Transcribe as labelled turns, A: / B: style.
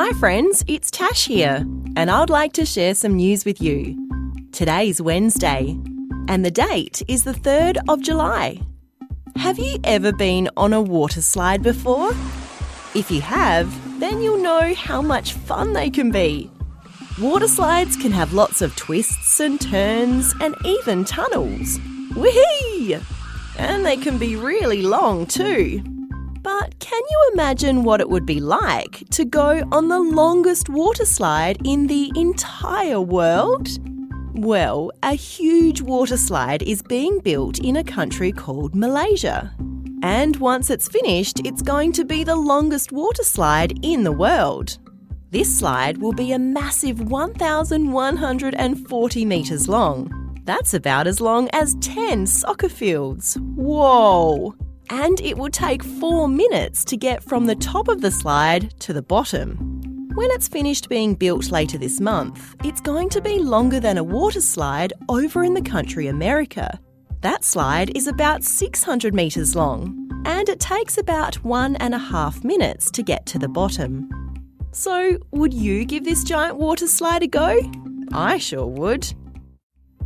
A: Hi, friends, it's Tash here, and I'd like to share some news with you. Today's Wednesday, and the date is the 3rd of July. Have you ever been on a water slide before? If you have, then you'll know how much fun they can be. Water slides can have lots of twists and turns and even tunnels. Whee! And they can be really long too. But can you imagine what it would be like to go on the longest water slide in the entire world? Well, a huge water slide is being built in a country called Malaysia. And once it's finished, it's going to be the longest water slide in the world. This slide will be a massive 1,140 metres long. That's about as long as 10 soccer fields. Whoa! And it will take four minutes to get from the top of the slide to the bottom. When it's finished being built later this month, it's going to be longer than a water slide over in the country America. That slide is about 600 metres long, and it takes about one and a half minutes to get to the bottom. So, would you give this giant water slide a go? I sure would.